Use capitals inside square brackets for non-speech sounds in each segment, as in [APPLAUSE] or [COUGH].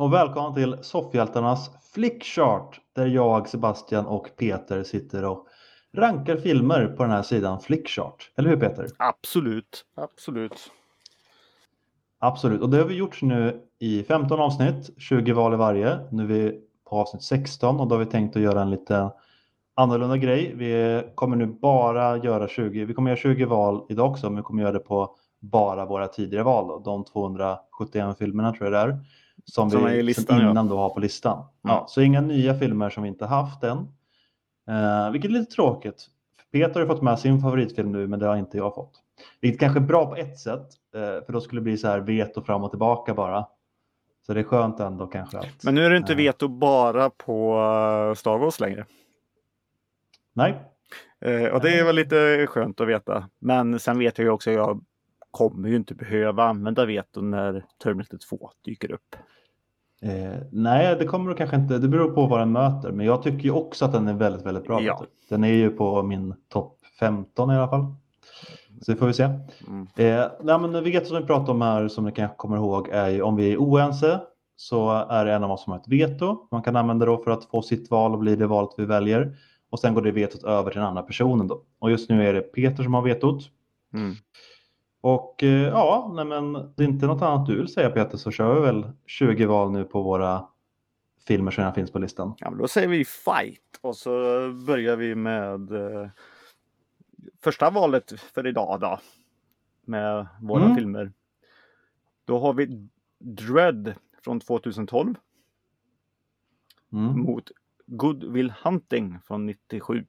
Och välkomna till Soffhjältarnas Flickchart där jag, Sebastian och Peter sitter och rankar filmer på den här sidan Flickchart. Eller hur Peter? Absolut, absolut. Absolut, och det har vi gjort nu i 15 avsnitt, 20 val i varje. Nu är vi på avsnitt 16 och då har vi tänkt att göra en lite annorlunda grej. Vi kommer nu bara göra 20, vi kommer göra 20 val idag också, men vi kommer göra det på bara våra tidigare val, då, de 271 filmerna tror jag det är. Som, Som vi listan, som innan ja. då har på listan. Mm. Ja, så inga nya filmer som vi inte haft än. Eh, vilket är lite tråkigt. Peter har fått med sin favoritfilm nu, men det har inte jag fått. Vilket kanske är bra på ett sätt, eh, för då skulle det bli så här veto fram och tillbaka bara. Så det är skönt ändå kanske att... Men nu är det inte Ja. veto bara på eh, Star Wars längre. Nej, Eh, och det är väl lite skönt att veta. Men sen vet jag ju också att jag kommer ju inte behöva använda veto när Terminator 2 dyker upp. Eh, nej, det kommer du kanske inte. Det beror på vad den möter. Men jag tycker ju också att den är väldigt, väldigt bra. Ja. Den är ju på min topp 15 i alla fall. Så det får vi se. Mm. Eh, nej, men som vi pratar om här, som ni kanske kommer ihåg, är ju om vi är oense så är det en av oss som har ett veto. Man kan använda det då för att få sitt val och bli det valet vi väljer. Och sen går det vetot över till den andra personen då. Och just nu är det Peter som har vetot. Mm. Och eh, ja, nej men det är inte något annat du vill säga Peter så kör vi väl 20 val nu på våra filmer som redan finns på listan. Ja, men då säger vi fight och så börjar vi med eh, första valet för idag då. Med våra Mm. filmer. Då har vi Dread från 2012 Mm. mot Good Will Hunting från 97.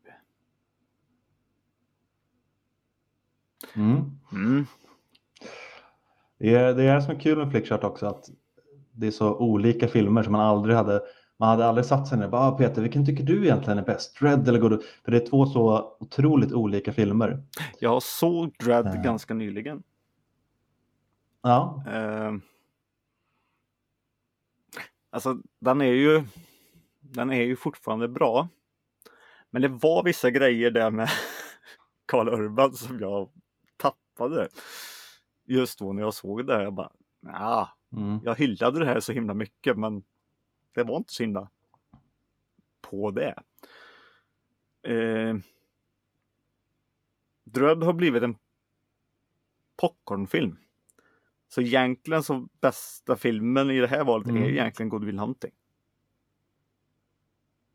Mm. Mm. Det, är, det är som är kul med Flickchart också att det är så olika filmer som man aldrig hade man hade aldrig satt sig ner och bara ah, Peter, vilken tycker du egentligen är bäst? Dread eller Good? För det är två så otroligt olika filmer. Jag såg Dread Ja. ganska nyligen. Ja, Eh, alltså den är ju den är ju fortfarande bra. Men det var vissa grejer där med [LAUGHS] Karl Urban som jag tappade. Just då när jag såg det här. Jag bara, ja, mm. jag hyllade det här så himla mycket men det var inte så himla på det. Eh, Dröd har blivit en popcornfilm. Så egentligen så bästa filmen i det här valet är Mm. ju egentligen Good Will Hunting.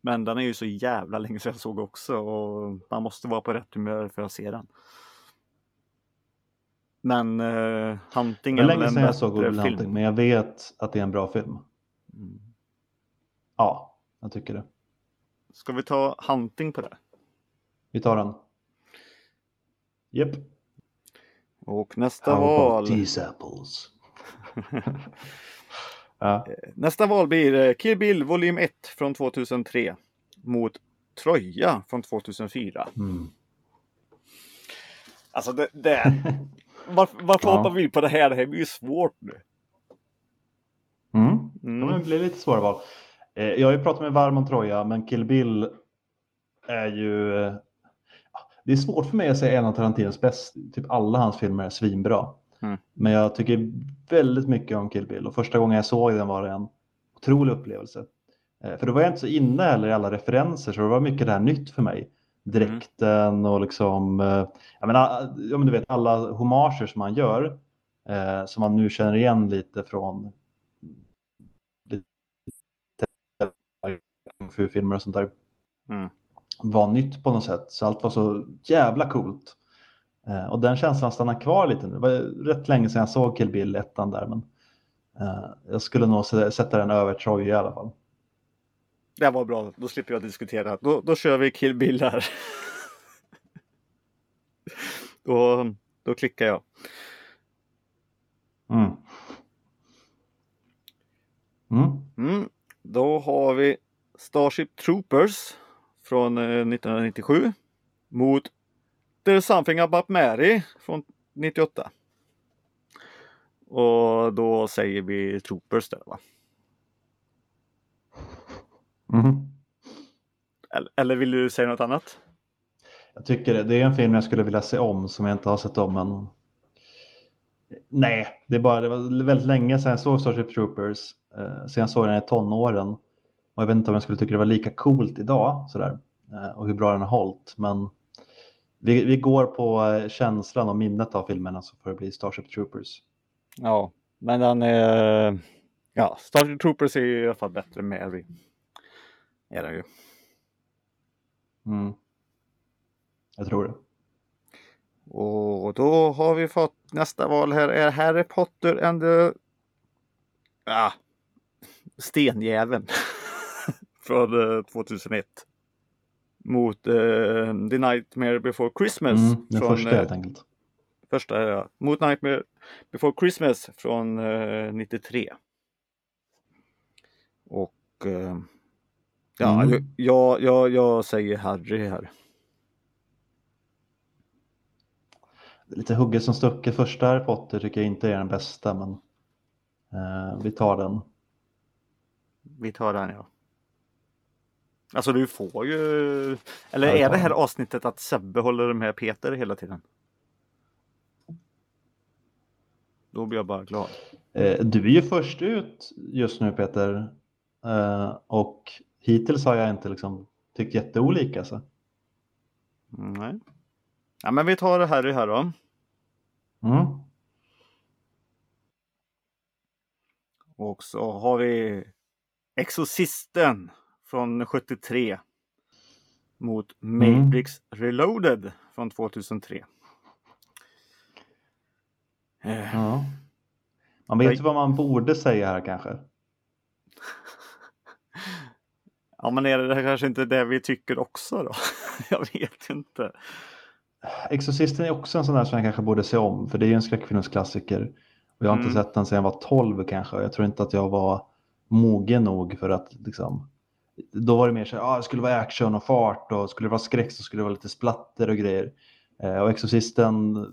Men den är ju så jävla länge sedan jag såg också och man måste vara på rätt humör för att se den. Men uh, Hunting Det är länge sedan jag såg bättre Good Will film. Hunting, men jag vet att det är en bra film. Mm. Ja, jag tycker det. Ska vi ta Hunting på det? Vi tar den. Japp. Och nästa How val. these apples? [LAUGHS] ja. Nästa val blir eh, Kill Bill volym 1 från 2003 mot Troja från 2004. Mm. Alltså det, det [LAUGHS] varför, varför Ja. hoppar vi på det här? Det här blir ju svårt nu. Mm. Mm. Ja, det blir lite svåra val. Eh, Jag har ju pratat med varm om Troja, men Kill Bill är ju... eh, Det är svårt för mig att säga en av Tarantinos bästa. Typ alla hans filmer är svinbra. Mm. Men jag tycker väldigt mycket om Kill Bill och första gången jag såg den var det en otrolig upplevelse. Eh, För då var jag inte så inne heller i alla referenser så det var mycket det här nytt för mig. Dräkten och liksom, eh, jag menar, ja, men du vet alla hommager som man gör eh, som man nu känner igen lite från lite filmer och sånt där Mm. var nytt på något sätt. Så allt var så jävla coolt. Eh, och den känslan stannar kvar lite nu. Det var rätt länge sedan jag såg Kill Bill ettan där men eh, jag skulle nog sä- sätta den över Troy i alla fall. Det var bra, då slipper jag diskutera. Då, då kör vi Kill Bill här. [LAUGHS] då, då klickar jag. Mm. Mm. Mm. Då har vi Starship Troopers från eh, 1997 mot There's something about Mary från 98. Och då säger vi Troopers där va? Mhm. Eller, eller vill du säga något annat? Jag tycker det. Det är en film jag skulle vilja se om som jag inte har sett om än. Nej, det, är bara, det var väldigt länge sedan jag såg Starship Troopers. Eh, sen jag såg den i tonåren. Och jag vet inte om jag skulle tycka det var lika coolt idag sådär. Eh, och hur bra den har hållit. Men vi, vi går på eh, känslan och minnet av filmerna så får det bli Starship Troopers. Ja, men den är... Ja, Starship Troopers är i alla fall bättre med Harry. Är den ju. Mm. Jag tror det. Och då har vi fått nästa val här är Harry Potter and the... Ja, Stenjäveln. [LAUGHS] Från eh, 2001. Mot uh, The Nightmare Before Christmas. Mm, den från, första eh, helt enkelt. Första, ja. Mot Nightmare Before Christmas från eh, 93. Och eh, ja, Mm. jag, jag, jag säger Harry här. Lite hugget som stucket. Första Harry Potter tycker jag inte är den bästa men eh, vi tar den. Vi tar den ja. Alltså du får ju, eller är det här avsnittet att Sebbe håller med Peter hela tiden? Då blir jag bara glad. Eh, du är ju först ut just nu Peter. Eh, och hittills har jag inte liksom tyckt jätteolika. Så. Mm, Nej. Ja men vi tar Harry här då. Mm. Och så har vi Exorcisten från 73 mot Matrix Reloaded från 2003. Eh, Ja. Man vet ju vad man borde säga här kanske. Ja men är det kanske inte det vi tycker också då? [LAUGHS] Jag vet inte. Exorcisten är också en sån där som jag kanske borde se om. För det är ju en skräckfilmsklassiker. Och jag har inte Mm. sett den sedan jag var 12 kanske. Jag tror inte att jag var mogen nog för att liksom. Då var det mer så här, ah, det skulle vara action och fart och skulle det vara skräck så skulle det vara lite splatter och grejer. Eh, och Exorcisten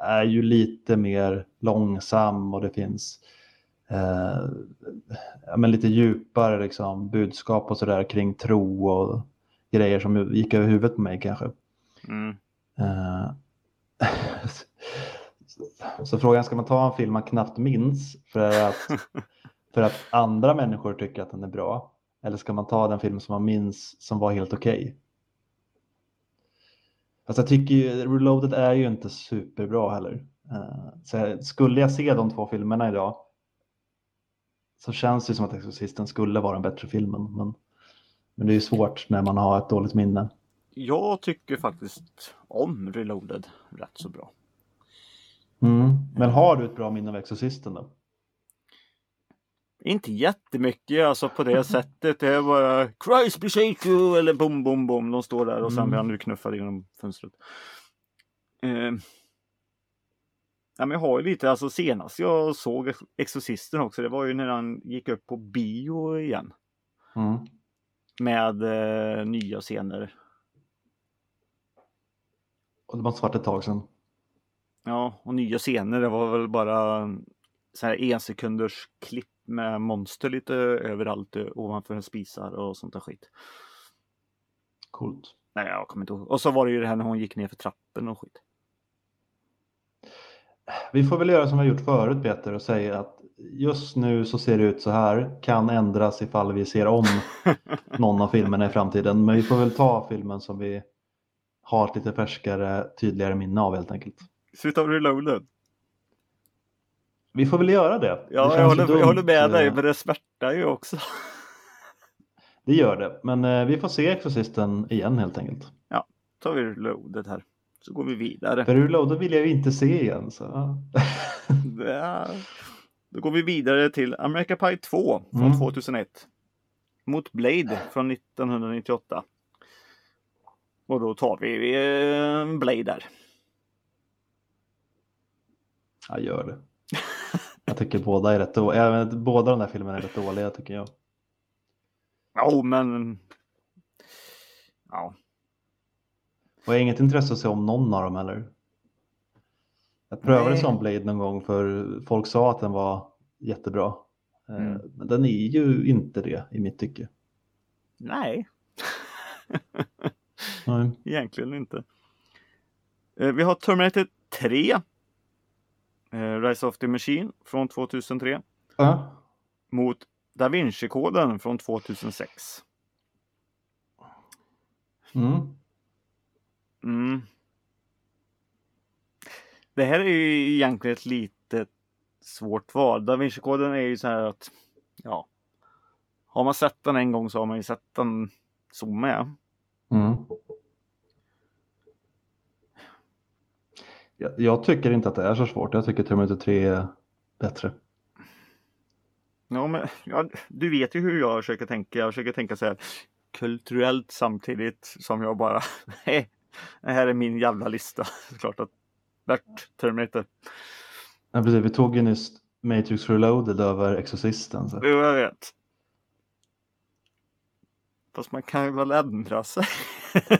är ju lite mer långsam och det finns eh, men lite djupare liksom, budskap och sådär kring tro och grejer som gick över huvudet på mig kanske. Mm. Eh, [LAUGHS] så frågan, ska man ta en film man knappt minns för att, [LAUGHS] för att andra människor tycker att den är bra? Eller ska man ta den film som man minns som var helt okej? Fast jag tycker ju, Reloaded är ju inte superbra heller. Eh, så skulle jag se de två filmerna idag så känns det som att Exorcisten skulle vara den bättre filmen. Men, men det är ju svårt när man har ett dåligt minne. Jag tycker faktiskt om Reloaded rätt så bra. Mm. Men har du ett bra minne av Exorcisten då? Inte jättemycket alltså på det sättet. Det är bara Christ besake you eller bom bom bom. De står där och sen Mm. blir han utknuffad genom fönstret. Eh, ja, men jag har ju lite, alltså senast jag såg Ex- Exorcisten också. Det var ju när han gick upp på bio igen. Mm. Med eh, nya scener. Och det måste varit ett tag sedan. Ja, och nya scener. Det var väl bara så här en sekunders klipp med monster lite överallt eh, ovanför spisar och sånt där skit. Coolt. Nej, jag kommer inte ihåg. Och så var det ju det här när hon gick ner för trappen och skit. Vi får väl göra som vi har gjort förut Peter och säga att just nu så ser det ut så här. Kan ändras ifall vi ser om [LAUGHS] någon av filmerna i framtiden. Men vi får väl ta filmen som vi har ett lite färskare, tydligare minne av helt enkelt. Sluta av reloaden. Vi får väl göra det. det Ja, känns jag håller, jag håller med dig, eh, men det smärtar ju också. Det gör det. Men eh, vi får se Exorcisten igen helt enkelt. tar vi reloadet här. Så går vi vidare. För Reloaded vill jag ju inte se igen. Så. Ja. [LAUGHS] Då går vi vidare till America Pie 2 från Mm. 2001. Mot Blade från 1998. Och då tar vi eh, Blade där. Jag gör det. Jag tycker båda är rätt dåliga. Även båda de där filmerna är rätt dåliga tycker jag. Ja, men... Ja, Och jag har inget intresse att se om någon av dem heller. Jag prövade Nej. som Blade någon gång för folk sa att den var jättebra. Eh, Mm. Men den är ju inte det i mitt tycke. nej, [LAUGHS] Nej. egentligen inte. Eh, Vi har Terminator 3. Eh, Rise of the Machine från 2003 Ja. mot Da Vinci-koden från 2006. Mm. Mm. Det här är ju egentligen ett litet svårt val. Da Vinci-koden är ju så här att ja, har man sett den en gång så har man ju sett den så med. Mm. Jag, jag tycker inte att det är så svårt. Jag tycker Terminator 3 är bättre. Ja, men, ja, du vet ju hur jag försöker tänka. Jag försöker tänka så här kulturellt samtidigt som jag bara, [LAUGHS] nej, det här är min jävla lista. [LAUGHS] Klart att Bert Terminator. Ja, precis, vi tog ju nyss Matrix Reloaded över Exorcisten. Så. Jo, jag vet. Fast man kan ju väl ändra sig. [LAUGHS] nej,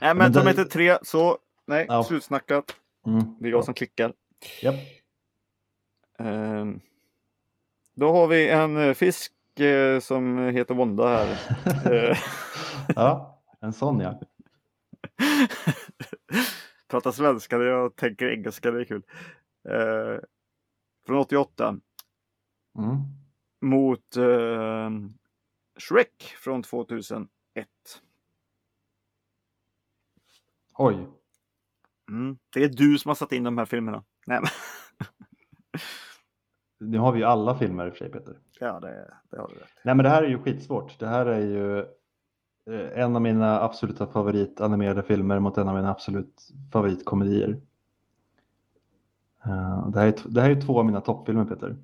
men, men det- Terminator 3, så nej, Ja. slutsnackat. Mm. Det är jag som klickar. Japp. Ehm, då har vi en eh, fisk eh, som heter Wanda här. [LAUGHS] Eh, Ja, en sån ja. [LAUGHS] Prata svenska när jag tänker engelska, det är kul. Eh, från 88 Mm. mot eh, Shrek från 2001. Oj. Mm. Det är du som har satt in de här filmerna. Nej, men, [LAUGHS] Nu har vi ju alla filmer i och för sig Peter. ja, det, det har du rätt. Nej men det här är ju skitsvårt. Det här är ju en av mina absoluta favoritanimerade filmer mot en av mina absolut favoritkomedier. Eh, Det här är, det här är två av mina toppfilmer Peter.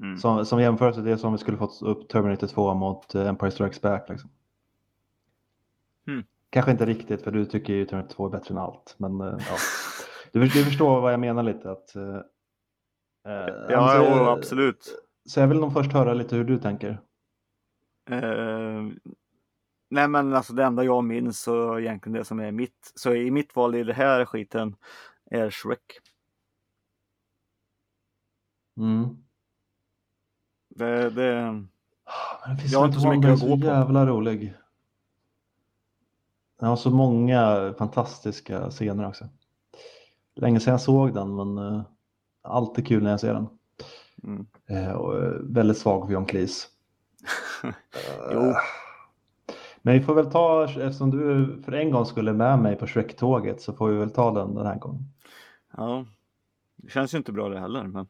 Mm. Som, som jämförelse det är som vi skulle fått upp Terminator 2 mot eh, Empire Strikes Back. Liksom. Mm. Kanske inte riktigt för du tycker ju Terminator 2 är bättre än allt. Men eh, ja. du, du förstår vad jag menar lite. Att, eh, eh, Ja, alltså, jo, absolut. Så jag vill nog först höra lite hur du tänker. Eh, nej men alltså det enda jag minns och egentligen det som är mitt. Så i mitt val i det här skiten är Shrek. Mm. Det, det, Men det finns Jag har så inte så mycket att gå på. jävla rolig. Den har så många fantastiska scener också. Länge sedan jag såg den men uh, alltid kul när jag ser den. mm. Eh, och eh, väldigt svag för John Cleese. [LAUGHS] Jo. Eh, Men vi får väl ta, eftersom du för en gång skulle med mig på Shrek-tåget så får vi väl ta den den här gången. Ja, det känns ju inte bra det heller. Men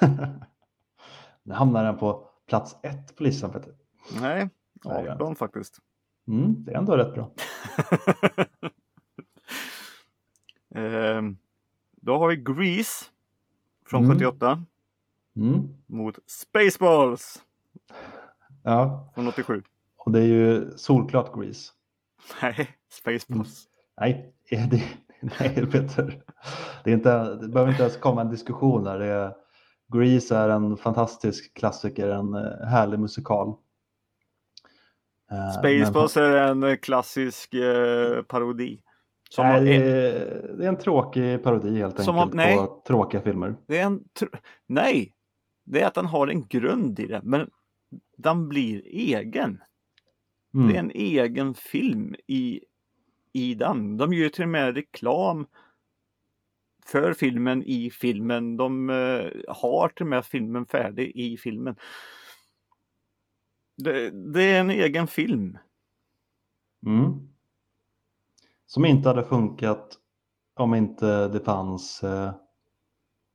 [LAUGHS] nu hamnar den på plats ett på listan Peter. nej, Nej, 18 faktiskt. Mm, det är ändå rätt bra. [LAUGHS] Ehm, då har vi Grease från Mm. 78 Mm. mot Spaceballs Ja, från 87. Och det är ju solklart Grease. Nej, Spaceballs. Nej, är [LAUGHS] det, nej Peter. Det, är inte, det behöver inte ens komma en diskussion där. Det är, Grease är en fantastisk klassiker, en eh, härlig musikal. Eh, Spaceballs är en klassisk eh, parodi. Som men, nej, det, är, det är en tråkig parodi helt enkelt har- nej. på tråkiga filmer. det är en tr- nej, det är att den har en grund i det, men den blir egen. Mm. Det är en egen film i, i den. De gör till och med reklam för filmen i filmen. De eh, har till och med filmen färdig i filmen. Det, det är en egen film. Mm. Som inte hade funkat om inte det fanns eh,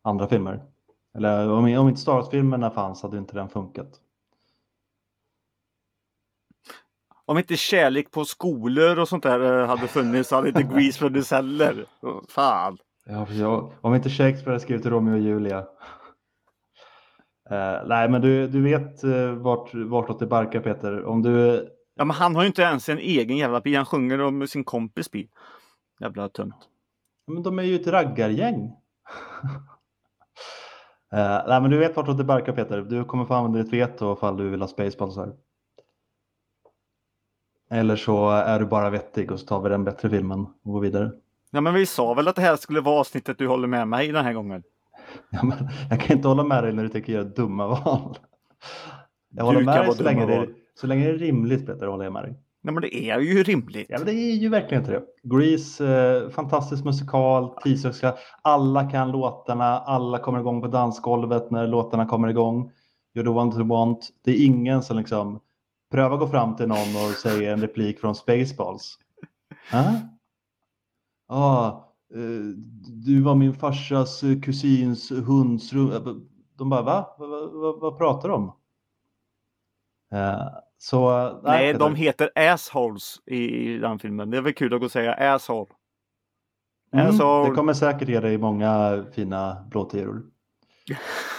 andra filmer. Eller om, om inte Star Wars-filmerna fanns hade inte den funkat. Om inte kärlek på skolor och sånt där eh, hade funnits så hade inte Grease funnits heller. Fan. Ja, om inte Shakespeare hade skrivit Romeo och Julia. Eh, nej, men du, du vet uh, vart, vartåt det barkar Peter. Om du, Ja men han har ju inte ens en egen jävla bil. Han sjunger om sin kompis bil. Jävla tönt. men de är ju ett raggargäng. [LAUGHS] Eh, nej, men du vet vartåt det barkar Peter. Du kommer få använda ditt veto ifall du vill ha Spaceballs här. Eller så är du bara vettig och så tar vi den bättre filmen och går vidare. Ja men vi sa väl att det här skulle vara avsnittet du håller med mig den här gången. Ja, men jag kan inte hålla med dig när du tänker göra dumma val. Jag Du håller med kan dig så länge, det är, så länge det är rimligt Peter, håller jag med dig. Nej men det är ju rimligt. Ja, men det är ju verkligen inte det. Grease, eh, fantastisk musikal, tidsökska. Alla kan låtarna, alla kommer igång på dansgolvet när låtarna kommer igång. You're the one to want. Det är ingen som liksom prövar gå fram till någon och säger en replik från Spaceballs. Ja, ah, eh, du var min farsas eh, kusins hundsrum. De bara, va? Vad va, va, vad pratar de om? Eh, så, Nej, Peter. de heter assholes i, i den filmen. Det är väl kul att gå och säga asshole. Mm, Asshole. det kommer säkert ge dig många fina blåtiror. [LAUGHS]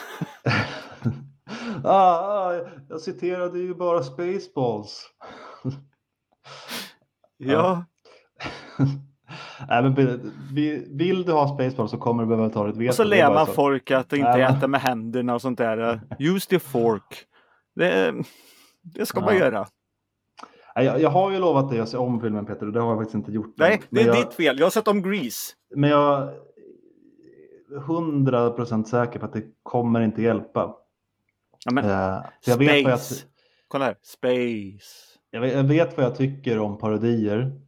ah, ah, jag citerade ju bara Spaceballs. Ja. Nej, men vi- vill du ha Spaceballs så kommer du behöva ta ett veto. Och så lär man så. folk att inte Nej, äta med händerna och sånt där. Use the fork. Det, det ska man Ja. göra. Nej, Jag, jag har ju lovat dig att se om filmen Peter och det har jag faktiskt inte gjort. Nej, det är jag, ditt fel. Jag har sett om Grease. Men jag är 100% säker på att det kommer inte hjälpa. Ja, men, Eh, för jag, vet jag, space. Kolla här. Space. jag, vet, jag vet vad jag tycker om parodier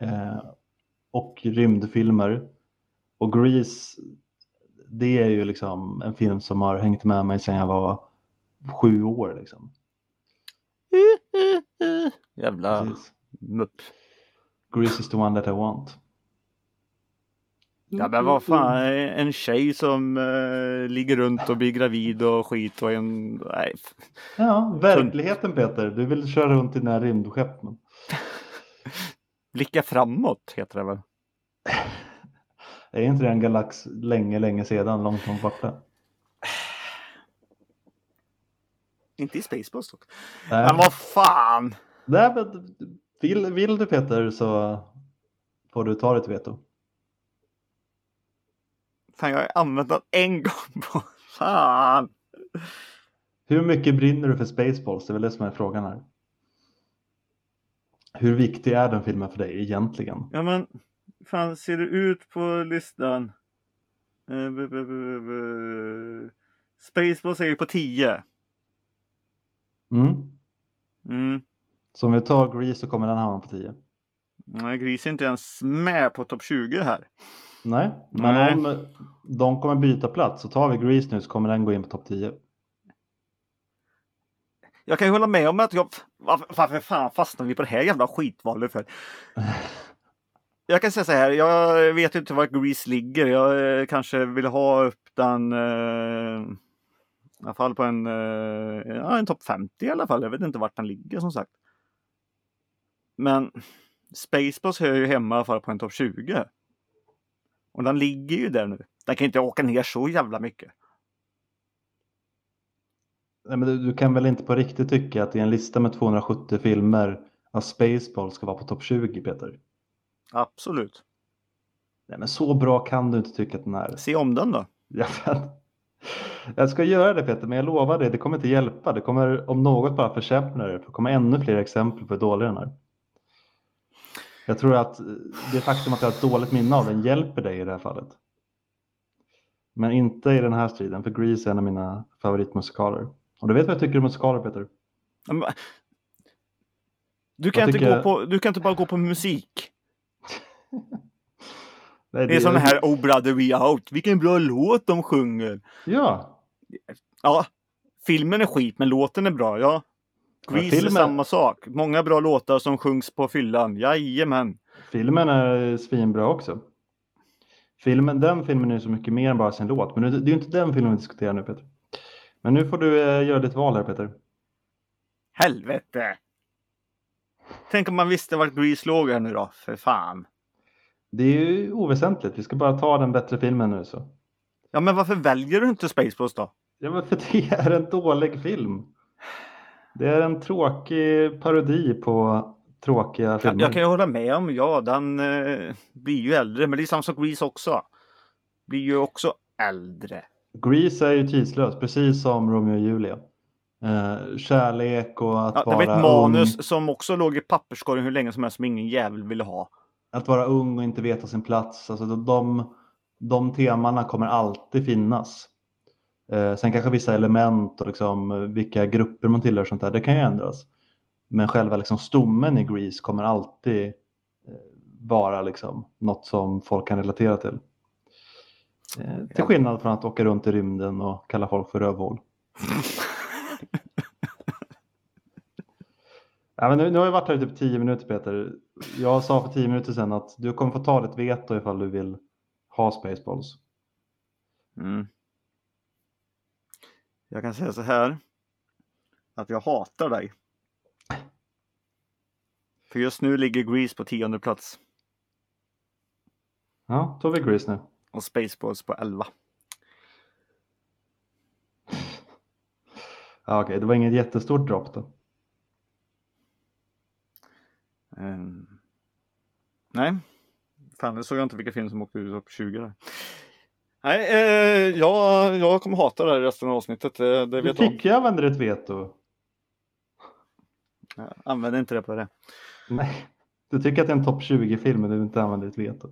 eh, och rymdfilmer. Och Grease, det är ju liksom en film som har hängt med mig sedan jag var sju år. Liksom. [LAUGHS] Jävla Precis. mupp. Grease is the one that I want. Ja men vad fan, en tjej som eh, ligger runt och blir gravid och skit och en... Nej. Ja, verkligheten Peter. Du vill köra runt i dina rymdskepp. Men... [LAUGHS] Blicka framåt heter det väl? [LAUGHS] Är inte det en galax länge, länge sedan, långt, långt borta? [SIGHS] Inte i Spaceballs dock. Nej. Men vad fan! Nej, men vill, vill du Peter så får du ta ditt veto. Fan jag har använt den en gång på... Fan! Hur mycket brinner du för Spaceballs? Det är väl det som är frågan här. Hur viktig är den filmen för dig egentligen? Ja men, fan ser det ut på listan? Eh, Spaceballs är ju på 10. Mm. Mm. Så om vi tar Grease så kommer den hamna på 10. Nej, Gris är inte ens med på topp 20 här. Nej, men Nej. om de kommer byta plats så tar vi Grease nu så kommer den gå in på topp 10. Jag kan ju hålla med om att jag... Varför, fan fastnar vi på det här jävla skitvalet för? [LAUGHS] Jag kan säga så här, jag vet inte var Grease ligger. Jag eh, kanske vill ha upp den eh, i alla fall på en, eh, ja, en topp 50 i alla fall. Jag vet inte vart den ligger som sagt. Men Spaceballs hör ju hemma i alla fall på en topp 20. Och den ligger ju där nu. Den kan inte åka ner så jävla mycket. Nej, men du, du kan väl inte på riktigt tycka att i en lista med 270 filmer att Spaceballs ska vara på topp 20 Peter? Absolut. Nej, men så bra kan du inte tycka att den är. Se om den då. Jag, ska göra det Peter, men jag lovar dig, det kommer inte hjälpa. Det kommer om något bara försämra det. Det kommer ännu fler exempel på hur dålig den är. Jag tror att det faktum att jag har ett dåligt minne av den hjälper dig i det här fallet. Men inte i den här striden, för Grease är en av mina favoritmusikaler. Och du vet vad jag tycker om musikaler Peter? Men- Du kan, Jag inte tycker- gå på, du kan inte bara gå på musik. [LAUGHS] Nej, Det är som den här Oh brother we out. Vilken bra låt de sjunger. Ja, Ja, filmen är skit men låten är bra. Ja. Grease är filmen- samma sak. Många bra låtar som sjungs på fyllan. Jajamän. filmen är svinbra också. Filmen, den filmen är så mycket mer än bara sin låt. Men det det är ju inte den filmen vi diskuterar nu Peter. Men nu får du eh, göra ditt val här Peter. Helvete. Tänk om man visste vart Grease låg här nu då. För fan. Det är ju oväsentligt. Vi ska bara ta den bättre filmen nu så. Ja men varför väljer du inte Spaceballs då? Ja, men för det är en dålig film. Det är en tråkig parodi på tråkiga Jag, filmer. jag kan ju hålla med om, ja den eh, blir ju äldre. Men det är samma som Grease också. Blir ju också äldre. Grease är ju tidslös, precis som Romeo och Julia. Eh, kärlek och att Ja, det vara var ett manus ung. som också låg i papperskorgen hur länge som helst som ingen jävel ville ha. Att vara ung och inte veta sin plats. Alltså de, de, de temana kommer alltid finnas. Eh, sen kanske vissa element och liksom, eh, vilka grupper man tillhör sånt där, det kan ju ändras. Men själva liksom stommen i Grease kommer alltid eh, vara liksom något som folk kan relatera till. Till skillnad från att åka runt i rymden och kalla folk för rövhål. [LAUGHS] Ja, men nu, nu har jag varit här i typ 10 minuter Peter. Jag sa för 10 minuter sedan att du kommer få ta ditt veto ifall du vill ha Spaceballs. Mm. Jag kan säga så här. Att jag hatar dig. För just nu ligger Grease på tionde plats. Ja, då har vi Grease nu. Och Spaceballs på 11. [LAUGHS] Ja, Okej, det var inget jättestort dropp då. Ehm. Nej. Fan, det såg jag inte vilka filmer som åkte ut topp 20 där. Nej, eh, jag, jag kommer hata det här resten av avsnittet. Det, det Du vet jag om. tycker jag använder ett veto. Jag använder inte det på det. Nej, du tycker att det är en topp 20-film men du inte använder ett veto.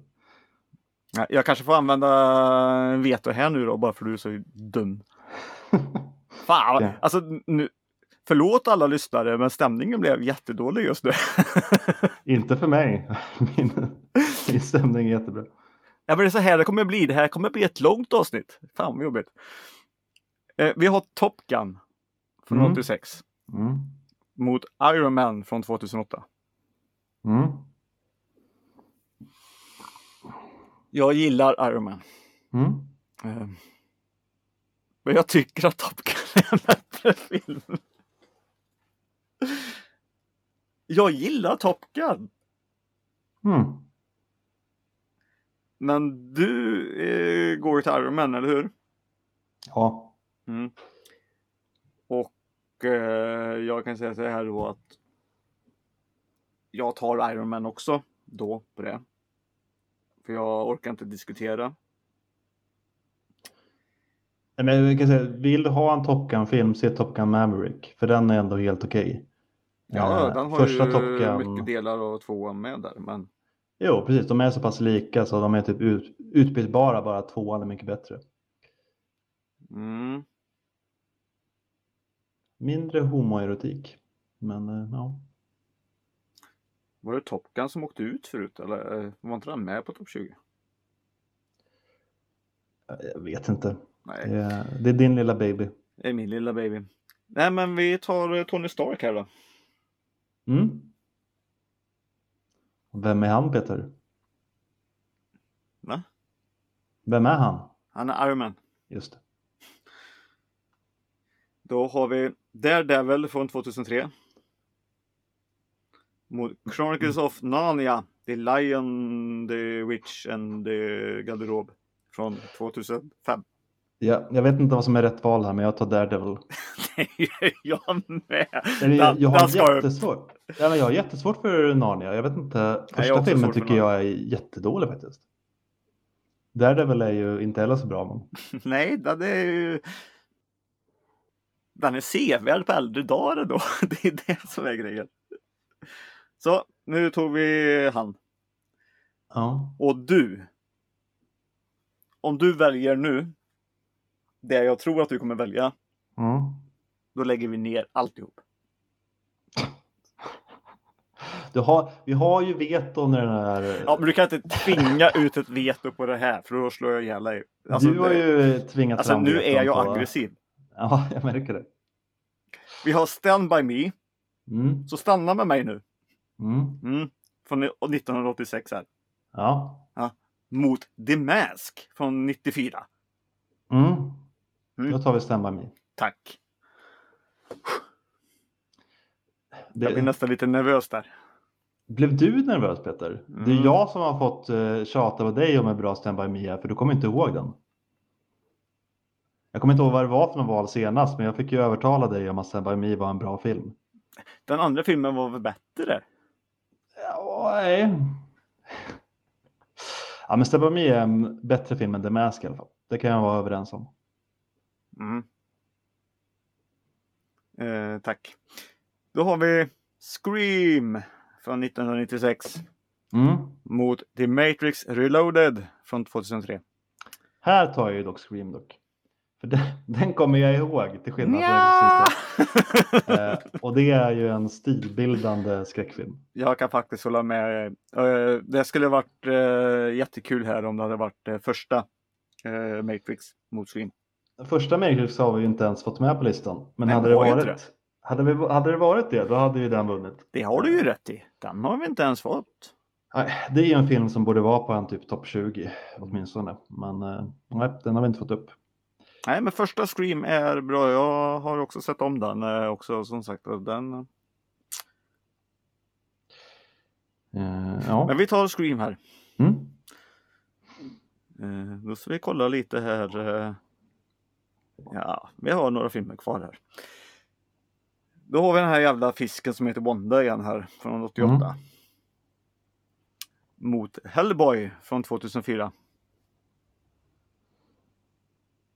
Nej, Jag kanske får använda veto här nu då, bara för du är så dum. [LAUGHS] Fan, Ja. alltså nu. Förlåt alla lyssnare, men stämningen blev jättedålig just nu. [LAUGHS] Inte för mig. [LAUGHS] Min, min stämning är jättebra. Ja, men det är så här det kommer bli. Det här kommer bli ett långt avsnitt. Fan vad jobbigt. Eh, vi har Top Gun från Mm. 86 Mm. mot Iron Man från 2008. Mm. Jag gillar Iron Man. Mm. Eh, men jag tycker att Top Gun är en bättre film. Jag gillar Top Gun. Men du eh, går till Iron Man, eller hur? Ja. Mm. Och eh, jag kan säga så här då att jag tar Iron Man också då på det. För jag orkar inte diskutera. Nej, Men vi kan säga, vill du ha en Top Gun-film, se Top Gun Maverick. För den är ändå helt okej. Ja, Eh, den har första ju Top Gun... mycket delar och tvåan med där. Men Jo, precis. De är så pass lika så de är typ ut, utbytbara, bara tvåan är mycket bättre. mm, Mindre homoerotik. Men eh, ja. var det Top Gun som åkte ut förut? Eller eh, var inte den med på topp 20? Jag vet inte. Nej, Det är, det är din lilla baby. det är min lilla baby. Nej, men vi tar eh, Tony Stark här då. Mm. Vem är han Peter? Va? Vem är han? Han är Iron Man. Just det. Då har vi Daredevil från 2003. Mot Chronicles of Narnia, The Lion, The Witch and the Garderob från 2005. Ja, jag vet inte vad som är rätt val här men jag tar Daredevil. [LAUGHS] Jag med! Eller, jag, jag har jättesvårt. Ja, men jag har jättesvårt för Narnia. Jag vet inte. Första också filmen tycker jag är jättedålig faktiskt. Daredevil är ju inte heller så bra. Men... [LAUGHS] Nej, den är ju... Den är sevärd på äldre dagar ändå. [LAUGHS] Det är det som är grejen. Så, nu tog vi han. Ja. Och du. Om du väljer nu. Det jag tror att du kommer välja. Mm. Då lägger vi ner alltihop. [LAUGHS] Du har, vi har ju veto när den här... Ja, men du kan inte tvinga ut ett veto på det här för då slår jag ihjäl dig. Alltså, du har ju tvingat alltså fram nu är jag på- aggressiv. Ja, [LAUGHS] jag märker det. Vi har Stand By Me. Mm. Så stanna med mig nu. Mm. Mm. Från 1986 här. Ja. Mot The Mask från 94. Mm. Mm. Då tar vi Stand By Me. Tack. Det... Jag blir nästan lite nervös där. Blev du nervös Peter? Det är Mm. jag som har fått uh, tjata på dig om en bra Stand By Me för du kommer inte ihåg den. Jag kommer inte ihåg vad det var för någon val senast, men jag fick ju övertala dig om att Stand By Me var en bra film. Den andra filmen var väl bättre? Ja, nej. Ja, men Stand By Me är en bättre film än The Mask i alla fall. Det kan jag vara överens om. Mm. Eh, tack. Då har vi Scream från 1996 Mm. mot The Matrix Reloaded från 2003. Här tar jag ju dock Scream dock. För den, [LAUGHS] den kommer jag ihåg till skillnad från Nja. Exorcisten. [LAUGHS] Eh, och det är ju en stilbildande skräckfilm. Jag kan faktiskt hålla med. Eh, Det skulle varit eh, jättekul här om det hade varit eh, första Matrix mot Scream. Första Matrix har vi ju inte ens fått med på listan. Men Nej, hade, det varit, hade, vi, hade det varit det, då hade ju den vunnit. Det har du ju rätt i. Den har vi inte ens fått. Nej, Det är ju en film som borde vara på en typ topp 20 åtminstone. Men eh, nej, den har vi inte fått upp. Nej, men första Scream är bra. Jag har också sett om den eh, också som sagt. Den... Eh, ja. Men vi tar Scream här. Mm. Då ska vi kolla lite här. Ja, vi har några filmer kvar här. Då har vi den här jävla fisken som heter Wanda igen här från 88. Mm. Mot Hellboy från 2004.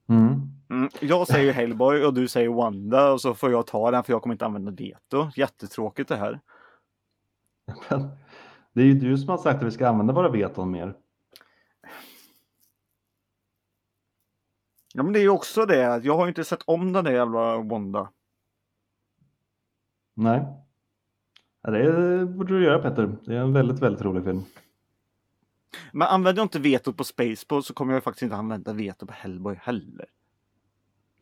Mm. Mm, jag säger Hellboy och du säger Wanda och så får jag ta den för jag kommer inte använda veto. Jättetråkigt det här. [LAUGHS] Det är ju du som har sagt att vi ska använda våra veton mer. Ja men det är ju också det. Jag har ju inte sett om den där jävla Wanda. Nej. Ja, det borde du göra Petter. Det är en väldigt, väldigt rolig film. Men använder jag inte vetot på Spaceball så kommer jag faktiskt inte använda veto på Hellboy heller.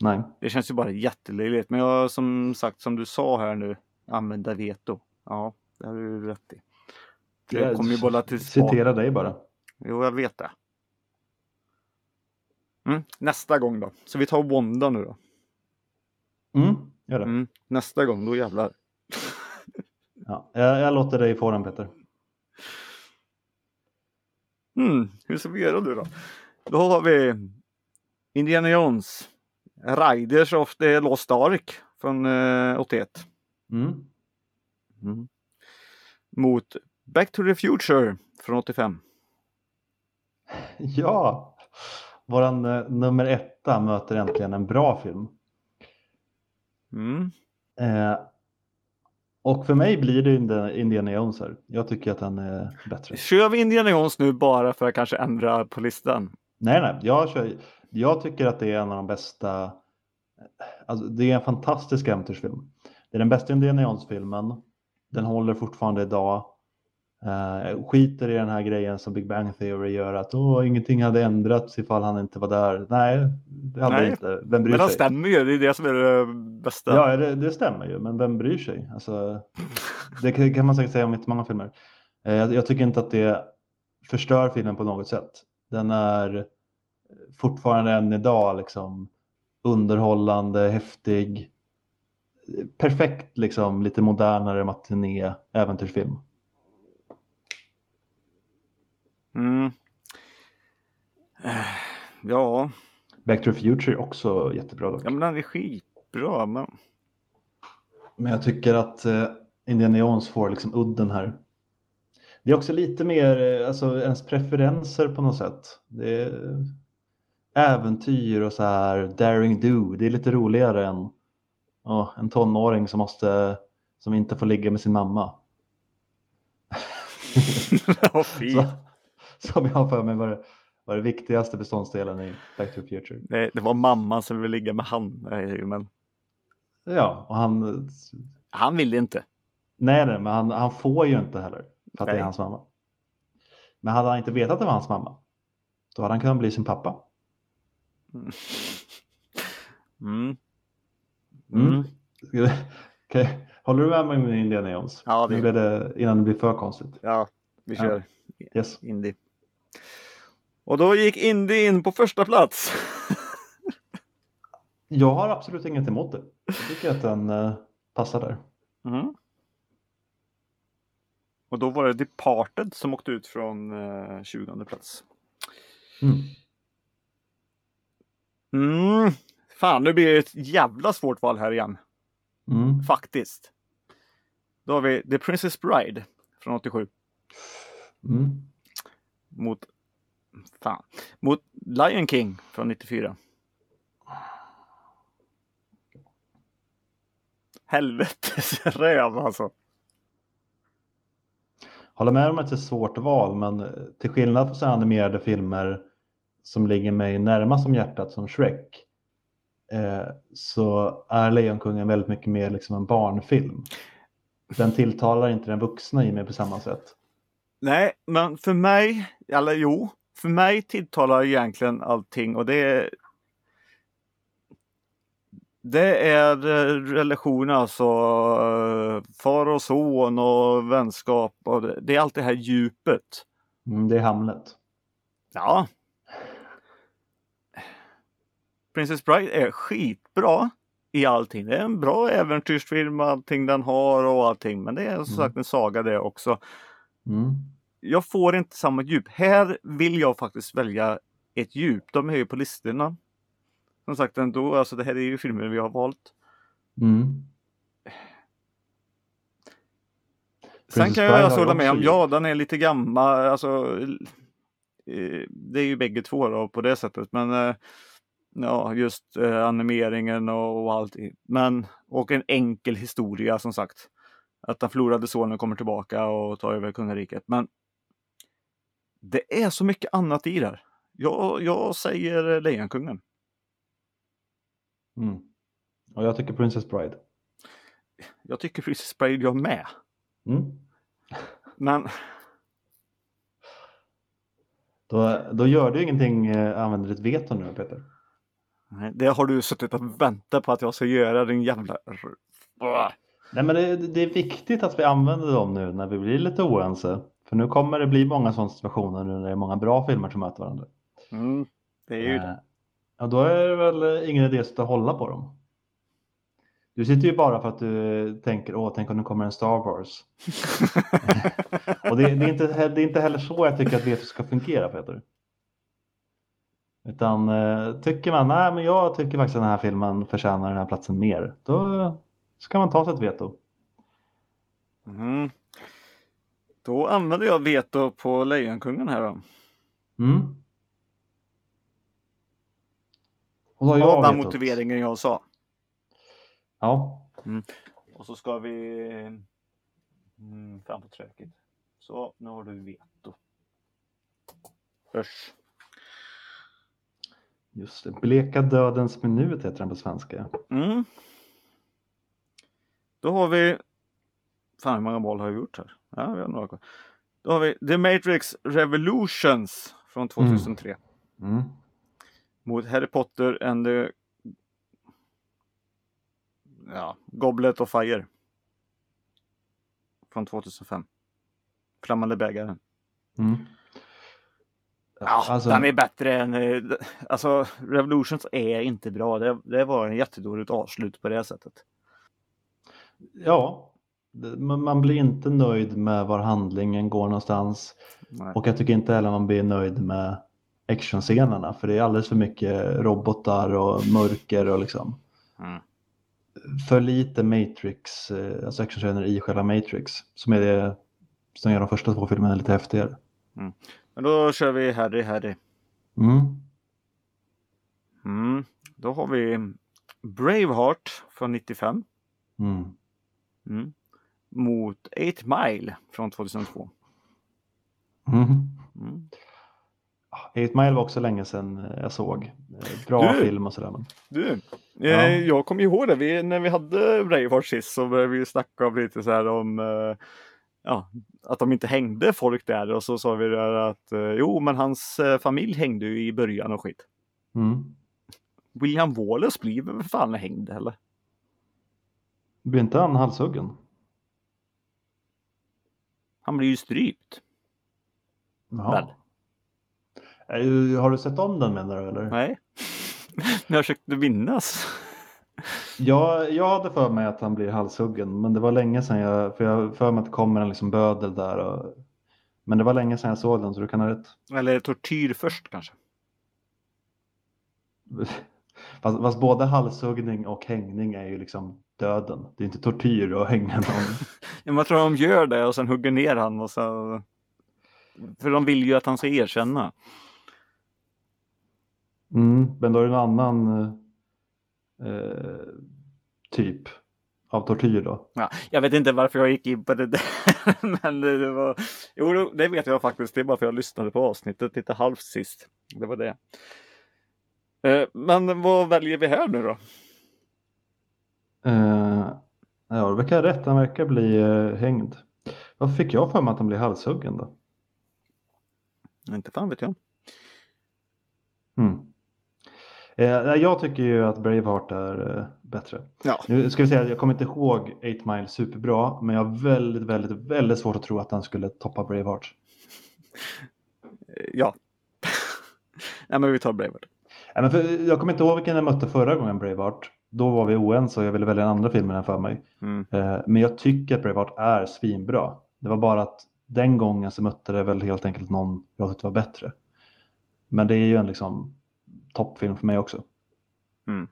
Nej. Det känns ju bara jättelöjligt. Men jag som sagt som du sa här nu. Använda veto. Ja, det har du rätt i. Jag kommer ju bolla till Citera dig bara. Jo, jag vet det. Mm, nästa gång då. Så vi tar Wanda nu då. Mm, gör det. Mm, nästa gång, då jävlar. [LAUGHS] Ja, jag, jag låter dig få den Petter. Mm, hur ska vi göra nu då? Då har vi Indiana Jones. Riders of the Lost Ark från eh, 81. Mm. Mm. Mot Back to the Future från 85. Ja, våran eh, nummer etta möter äntligen en bra film. Mm. Eh, och för mig blir det Indi- Indiana Jones här. Jag tycker att den är bättre. Kör vi Indiana Jones nu bara för att kanske ändra på listan? Nej, nej, jag, kör, jag tycker att det är en av de bästa. Alltså, det är en fantastisk äventyrsfilm. Det är den bästa Indiana Jones-filmen. Den håller fortfarande idag. Uh, skiter i den här grejen som Big Bang Theory gör att Åh, ingenting hade ändrats ifall han inte var där. Nej, det hade Nej, inte. Vem bryr Men sig? stämmer ju, det är det som är det bästa. Ja, det, det stämmer ju, men vem bryr sig? Alltså, det kan man säkert säga om inte många filmer. Eh, Jag, jag tycker inte att det förstör filmen på något sätt. Den är fortfarande än idag liksom underhållande, häftig, perfekt liksom lite modernare matiné äventyrsfilm. Mm. Eh, Ja, Back to the Future är också jättebra dock. ja men den är skitbra. Men... Men jag tycker att eh, Indiana Jones får liksom udden här. Det är också lite mer eh, alltså, ens preferenser på något sätt. Det är äventyr och så här daring do. Det är lite roligare än ja, en tonåring som måste som inte får ligga med sin mamma. [LAUGHS] [LAUGHS] Så, som jag har för mig var det, var det viktigaste beståndsdelen i Back to the Future. Det, det var mamman som ville ligga med han. Nej, Men Ja, och han, han ville inte. nej, nej men han, han får ju inte heller för att det Nej. är hans mamma. Men hade han inte vetat att det var hans mamma, då hade han kunnat bli sin pappa. Mm. Mm. Mm. Okej, Håller du med mig med Indiana Jones? Ja, det- Nu blir det, innan det blir för konstigt. Ja, vi Ja. kör Yes. Indy. Och då gick Indy in på första plats. [LAUGHS] Jag har absolut inget emot det. Jag tycker att den eh, passar där. Mm. Och då var det Departed som åkte ut från eh, 20 plats. Mm. Mm. Fan, nu blir det ett jävla svårt val här igen. Mm. Faktiskt. Då har vi The Princess Bride från 87 Mm. mot fan, mot Lion King från 94. Helvetes [LAUGHS] röv alltså. Håller med om att det är ett svårt val, men till skillnad från så animerade filmer som ligger mig närmast om hjärtat som Shrek, eh, så är Lejonkungen väldigt mycket mer liksom en barnfilm. Den tilltalar inte den vuxna i mig på samma sätt. Nej, men för mig, eller jo, för mig tilltalar egentligen allting och det är det är eh, relationer, alltså eh, far och son och vänskap och det, det är allt det här djupet. Mm, det är Hamlet. Ja. Princess Bride är skitbra i allting. Det är en bra äventyrsfilm, allting den har och allting. Men det är som sagt en saga det också. Mm. Jag får inte samma djup. Här vill jag faktiskt välja ett djup. De är ju på listorna. Som sagt ändå, alltså det här är ju filmer vi har valt. Mm. Sen Princess kan jag alltså hålla med om, ja den är lite gammal, alltså eh, det är ju bägge två då på det sättet. Men eh, ja, just eh, animeringen och, och allt. Men, och en enkel historia som sagt. Att den förlorade sonen kommer tillbaka och tar över kungariket. Men det är så mycket annat i där. Jag, jag säger Lejonkungen. Mm. Och jag tycker Princess Bride. Jag tycker Princess Bride jag med. Mm. Men Då, då gör du ingenting, eh, använder ditt veto nu Peter. nej, det har du suttit och väntat på att jag ska göra din jävla... Nej men det, det är viktigt att vi använder dem nu när vi blir lite oense. För nu kommer det bli många sådana situationer nu när det är många bra filmer som möter varandra. Mm, det är ju det. Eh, Ja, då är det väl ingen idé att sitta och hålla på dem. Du sitter ju bara för att du tänker, åh, tänk om det kommer en Star Wars. [LAUGHS] Och det, det, är inte, det är inte heller så jag tycker att veto ska fungera, Peter. Utan eh, tycker man, nej men jag tycker faktiskt att den här filmen förtjänar den här platsen mer. Då ska man ta sig ett veto. Mm. Då använder jag veto på Lejonkungen här då. Mm. Och då jag vetot. motiveringen jag sa. Ja, Och så ska vi mm, fram på träket. Så, nu har du veto. Usch. just det. Bleka dödens minut heter den på svenska. Mm. Då har vi... Fan hur många val har vi gjort här? Ja, vi har några kvar. Då har vi The Matrix Revolutions från 2003. Mm. Mot Harry Potter and the ja, Goblet of Fire. Från 2005. Flammande bägaren. Mm. Ja, alltså, den är bättre än... eh, Alltså, Revolutions är inte bra. Det, det var en jättedåligt avslut på det sättet. Ja, man blir inte nöjd med var handlingen går någonstans. Nej. Och jag tycker inte heller man blir nöjd med actionscenerna. För det är alldeles för mycket robotar och mörker och liksom Mm. för lite Matrix, eh, alltså actionscener i själva Matrix. Som är det som gör de första två filmerna lite häftigare. Men då kör vi Harry Harry. Mm. Mm. Då har vi Braveheart från 95. Mm. Mot 8 Mile från 2002. Mm. Mm. Eight Mile var också länge sedan jag såg. Eh, Bra Du! film och sådär. Men... Du, Ja. eh, jag kommer ihåg det. Vi, när vi hade Braveheart sist så började vi snacka om lite så här om eh, ja, att de inte hängde folk där och så sa vi där att eh, jo, men hans eh, familj hängde ju i början och skit. Mm. William Wallace blir väl för fan hängd eller? Blir inte han halshuggen? Han blir ju strypt. Jaha. Eh, Har du sett om den menar du? Eller? Nej. Men [LAUGHS] jag försökte minnas. Jag, jag hade för mig att han blir halshuggen, men det var länge sedan jag, för jag för mig att det kommer en liksom bödel där. Och, men det var länge sedan jag såg den så du kan ha rätt. Eller tortyr först kanske. [LAUGHS] Fast, fast både halshuggning och hängning är ju liksom döden. Det är inte tortyr att hänga någon. [LAUGHS] Ja, men Jag tror de gör det och sen hugger ner han och så. För de vill ju att han ska erkänna. Mm, men då är det en annan eh, typ av tortyr då. Ja, jag vet inte varför jag gick in på det där. [LAUGHS] Men det var... Jo, det vet jag faktiskt. Det är bara för att jag lyssnade på avsnittet lite halvt sist. Det var det. Eh, men vad väljer vi här nu då? Uh, ja, det verkar rätt. Han verkar bli uh, hängd. Varför fick jag för mig att han blir halshuggen då? Inte fan vet jag. Mm. Uh, jag tycker ju att Braveheart är bättre. Ja. Nu ska vi säga jag kommer inte ihåg 8 Mile superbra, men jag har väldigt, väldigt, väldigt svårt att tro att han skulle toppa Braveheart. [LAUGHS] Ja. [LAUGHS] Nej, men vi tar Braveheart. Men för, jag kommer inte ihåg vilken jag mötte förra gången Braveheart. Då var vi oense och jag ville välja den andra filmen för mig. Mm. Eh, men jag tycker att Braveheart är svinbra. Det var bara att den gången så mötte det väl helt enkelt någon jag tyckte var bättre. Men det är ju en liksom toppfilm för mig också. Mm.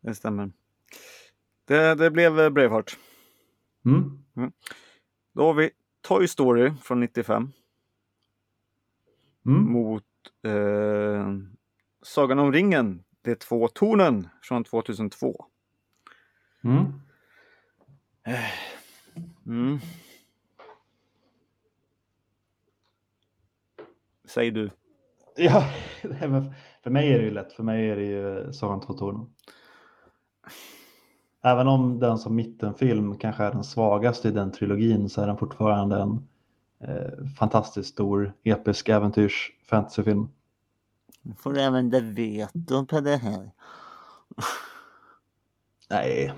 Det stämmer. Det, det blev Braveheart. Mm. Då har vi Toy Story från 95 Mm. mot eh, Sagan om ringen, De två tornen från 2002. Mm. Mm. Säg du. Ja, [LAUGHS] för mig är det ju lätt. För mig är det ju Sagan om två tornen. Även om den som mittenfilm kanske är den svagaste i den trilogin så är den fortfarande en eh, fantastiskt stor episk äventyrs fantasyfilm. Du får använda veto på det här. Nej,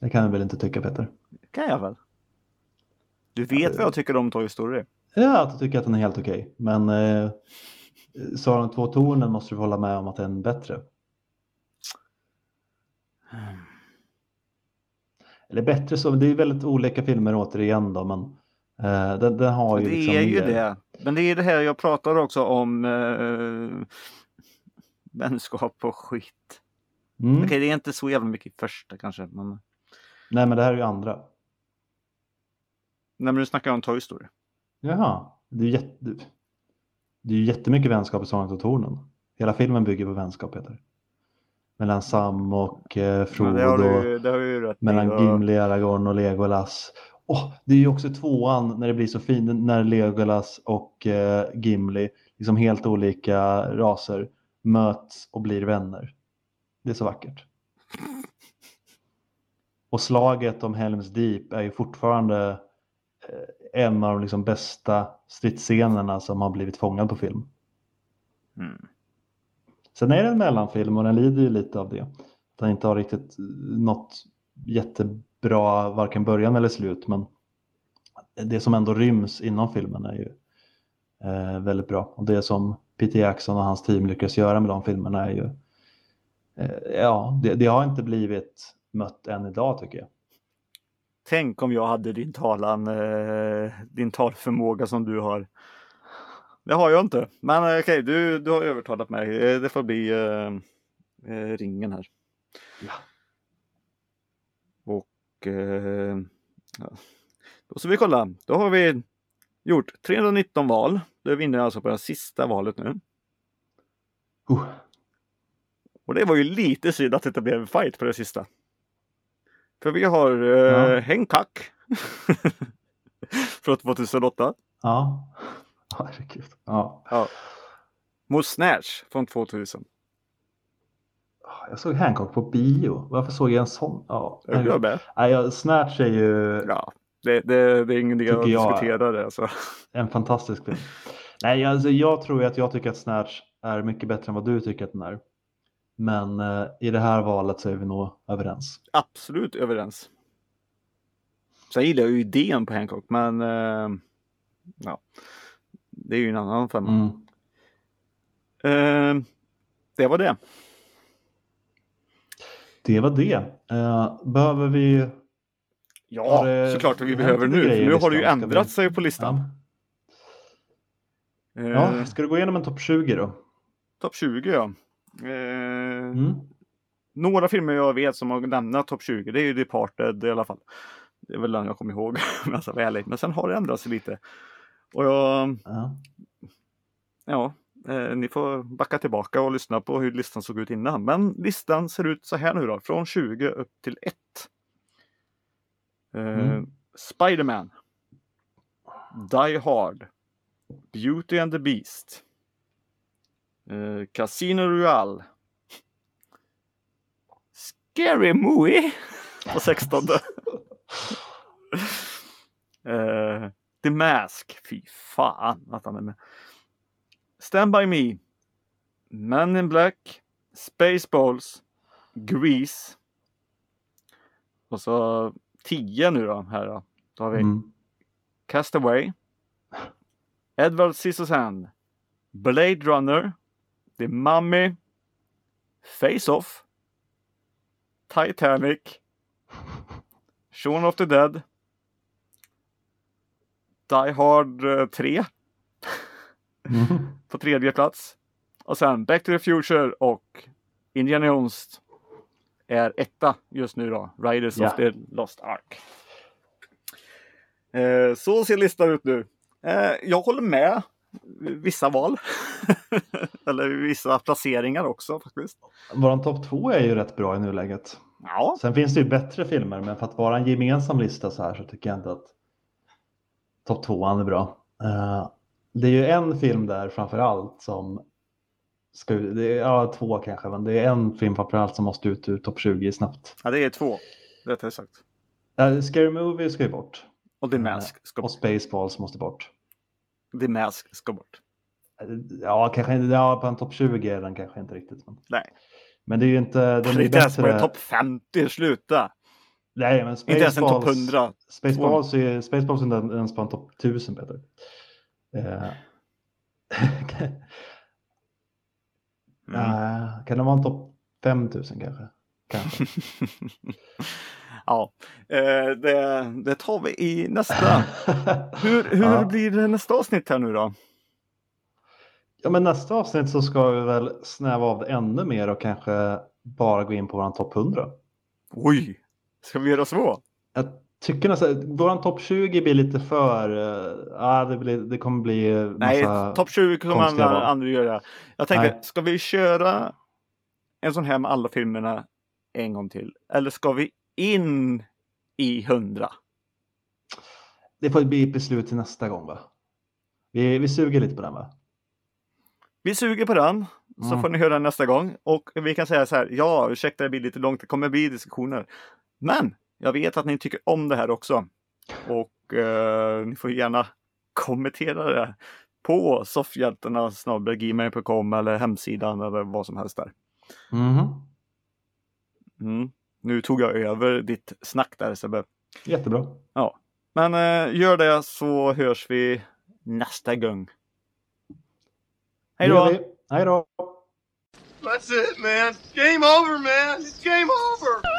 det kan jag väl inte tycka Peter. kan jag väl. Du vet vad jag tycker om Toy Story. Ja, att jag tycker att den är helt okej. Men eh, Sagan om två tornen måste du hålla med om att den är bättre. Eller bättre så, det är väldigt olika filmer återigen då, men eh, den, den har ju Det liksom är ju mer- det. Men det är det här jag pratar också om eh, [LAUGHS] vänskap och skit. Mm. Okej, det är inte så jävla mycket i första kanske. Men... Nej, men det här är ju andra. Nej, men nu snackar jag om Toy Story. Jaha, det är ju jätte... det är ju jättemycket vänskap i Sagan om tornen. Hela filmen bygger på vänskap, Peter. Mellan Sam och eh, Frodo. det, har du, det har du rätt Mellan och- Gimli, Aragorn och Legolas. Åh, det är ju också tvåan när det blir så fint när Legolas och eh, Gimli, liksom helt olika raser, möts och blir vänner. Det är så vackert. Och slaget om Helms Deep är ju fortfarande eh, en av de liksom bästa stridsscenerna som har blivit fångad på film. Mm. Sen är det en mellanfilm och den lider ju lite av det. Den inte har riktigt något jättebra varken början eller slut men det som ändå ryms inom filmen är ju eh, väldigt bra. Och det som Peter Jackson och hans team lyckas göra med de filmerna är ju eh, ja, det, det har inte blivit mött än idag tycker jag. Tänk om jag hade din talan, eh, din talförmåga som du har. Det har jag inte. Men eh, okej, du, du har övertalat mig. Eh, Det får bli eh, ringen här. Ja. Eh, ja. då ska vi kolla. Då har vi gjort 319 val. Då är vi inne alltså på det sista valet nu. Uh, Och det var ju lite synd att det inte blev en fight på det sista. För vi har eh, Ja. Hancock [LAUGHS] från 2008 ja, [LAUGHS] herregud. Ja. mot Snatch från 2000. Jag såg Hancock på bio. Varför såg jag en sån? Ja, med? Nej, jag- Snatch är ju Ja, det, det, det är ingenting att Tycker jag. diskutera det. Alltså. En fantastisk film. Nej, alltså, jag tror att jag tycker att Snatch är mycket bättre än vad du tycker att den är. Men eh, i det här valet så är vi nog överens. Absolut överens. Sen gillar jag ju idén på Hancock, men eh, ja, det är ju en annan femma. Mm. Eh, det var det. Det var det. Eh, behöver vi... Ja, såklart att vi behöver nu. Nu har det ju ändrat vi- sig på listan. Ja. Eh, ja, ska du gå igenom en topp 20 då? Topp 20 ja. Eh, Mm. Några filmer jag vet som har lämnat topp 20, det är ju Departed i alla fall. Det är väl den jag kommer ihåg, [LAUGHS] om jag ska vara ärlig. Men sen har det ändrat sig lite. Och jag, Ja. ja, eh, ni får backa tillbaka och lyssna på hur listan såg ut innan. Men listan ser ut så här nu då, från 20 upp till 1. Eh, Mm. Spiderman. Die Hard. Beauty and the Beast. Eh, Casino Royale. Scary Movie [LAUGHS] på 16. [LAUGHS] Eh, The Mask. Fy fan att han är med. Stand By Me. Men in Black. Spaceballs. Grease. Och så 10 nu då här då. Då har vi Mm. Castaway. Edward Scissorhands. Blade Runner. The Mummy. Face Off. Titanic. [LAUGHS] Shaun of the Dead. Die Hard eh, 3 Mm. [LAUGHS] på tredje plats. Och sen Back to the Future och Indiana Jones är etta just nu då. Riders Ja. of the Lost Ark. Eh, så ser listan ut nu. Eh, jag håller med vissa val. [LAUGHS] Eller vissa placeringar också faktiskt. Våran topp två är ju rätt bra i nuläget. Ja, Sen finns det ju bättre filmer, men för att vara en gemensam lista så här så tycker jag inte att topp tvåan är bra. Eh, det är ju en film där framför allt som ska, det är, ja, två kanske, men det är en film framför allt som måste ut ur topp 20 snabbt. ja det är två. Rättare sagt. Uh, Scary Movie ska ju bort Och The Mask ska och bort. Spaceballs måste bort. The Mask ska bort. Ja, kanske inte, ja, på en topp 20 är den kanske inte riktigt. Men, Nej, men det är ju inte, den ju inte ens på en topp 50. Sluta! Nej, men Inte ens en topp Spaceballs- 100. Spaceballs är, Spaceballs är inte ens på en topp 1000 Peter. Eh, [LAUGHS] Mm. kan det vara en topp 5000 kanske? Kanske. [LAUGHS] ja, eh, det, det tar vi i nästa. [LAUGHS] Hur, hur Ja. blir det nästa avsnitt här nu då? ja, men nästa avsnitt så ska vi väl snäva av det ännu mer och kanske bara gå in på våran topp 100. Oj, ska vi göra så? Jag tycker nästan, våran topp 20 blir lite för, ah, det, blir, det kommer bli massa... Nej, topp 20 kommer andra, val. andra göra. Jag tänkte, Nej. ska vi köra en sån här med alla filmerna en gång till? Eller ska vi in i 100? Det får bli ett beslut till nästa gång va? Vi, vi suger lite på den va? Vi suger på den, så Mm. får ni höra nästa gång. Och vi kan säga så här, ja, ursäkta det blir lite långt, det kommer bli diskussioner. Men jag vet att ni tycker om det här också. Och eh, ni får gärna kommentera det på soffhjältarna gmail.com eller hemsidan eller vad som helst där. Mhm. Mm. Nu tog jag över ditt snack där Sebbe. Jättebra. Men eh, gör det så hörs vi nästa gång. Hej då! Hej då! That's it, man. Game over, man. It's game over.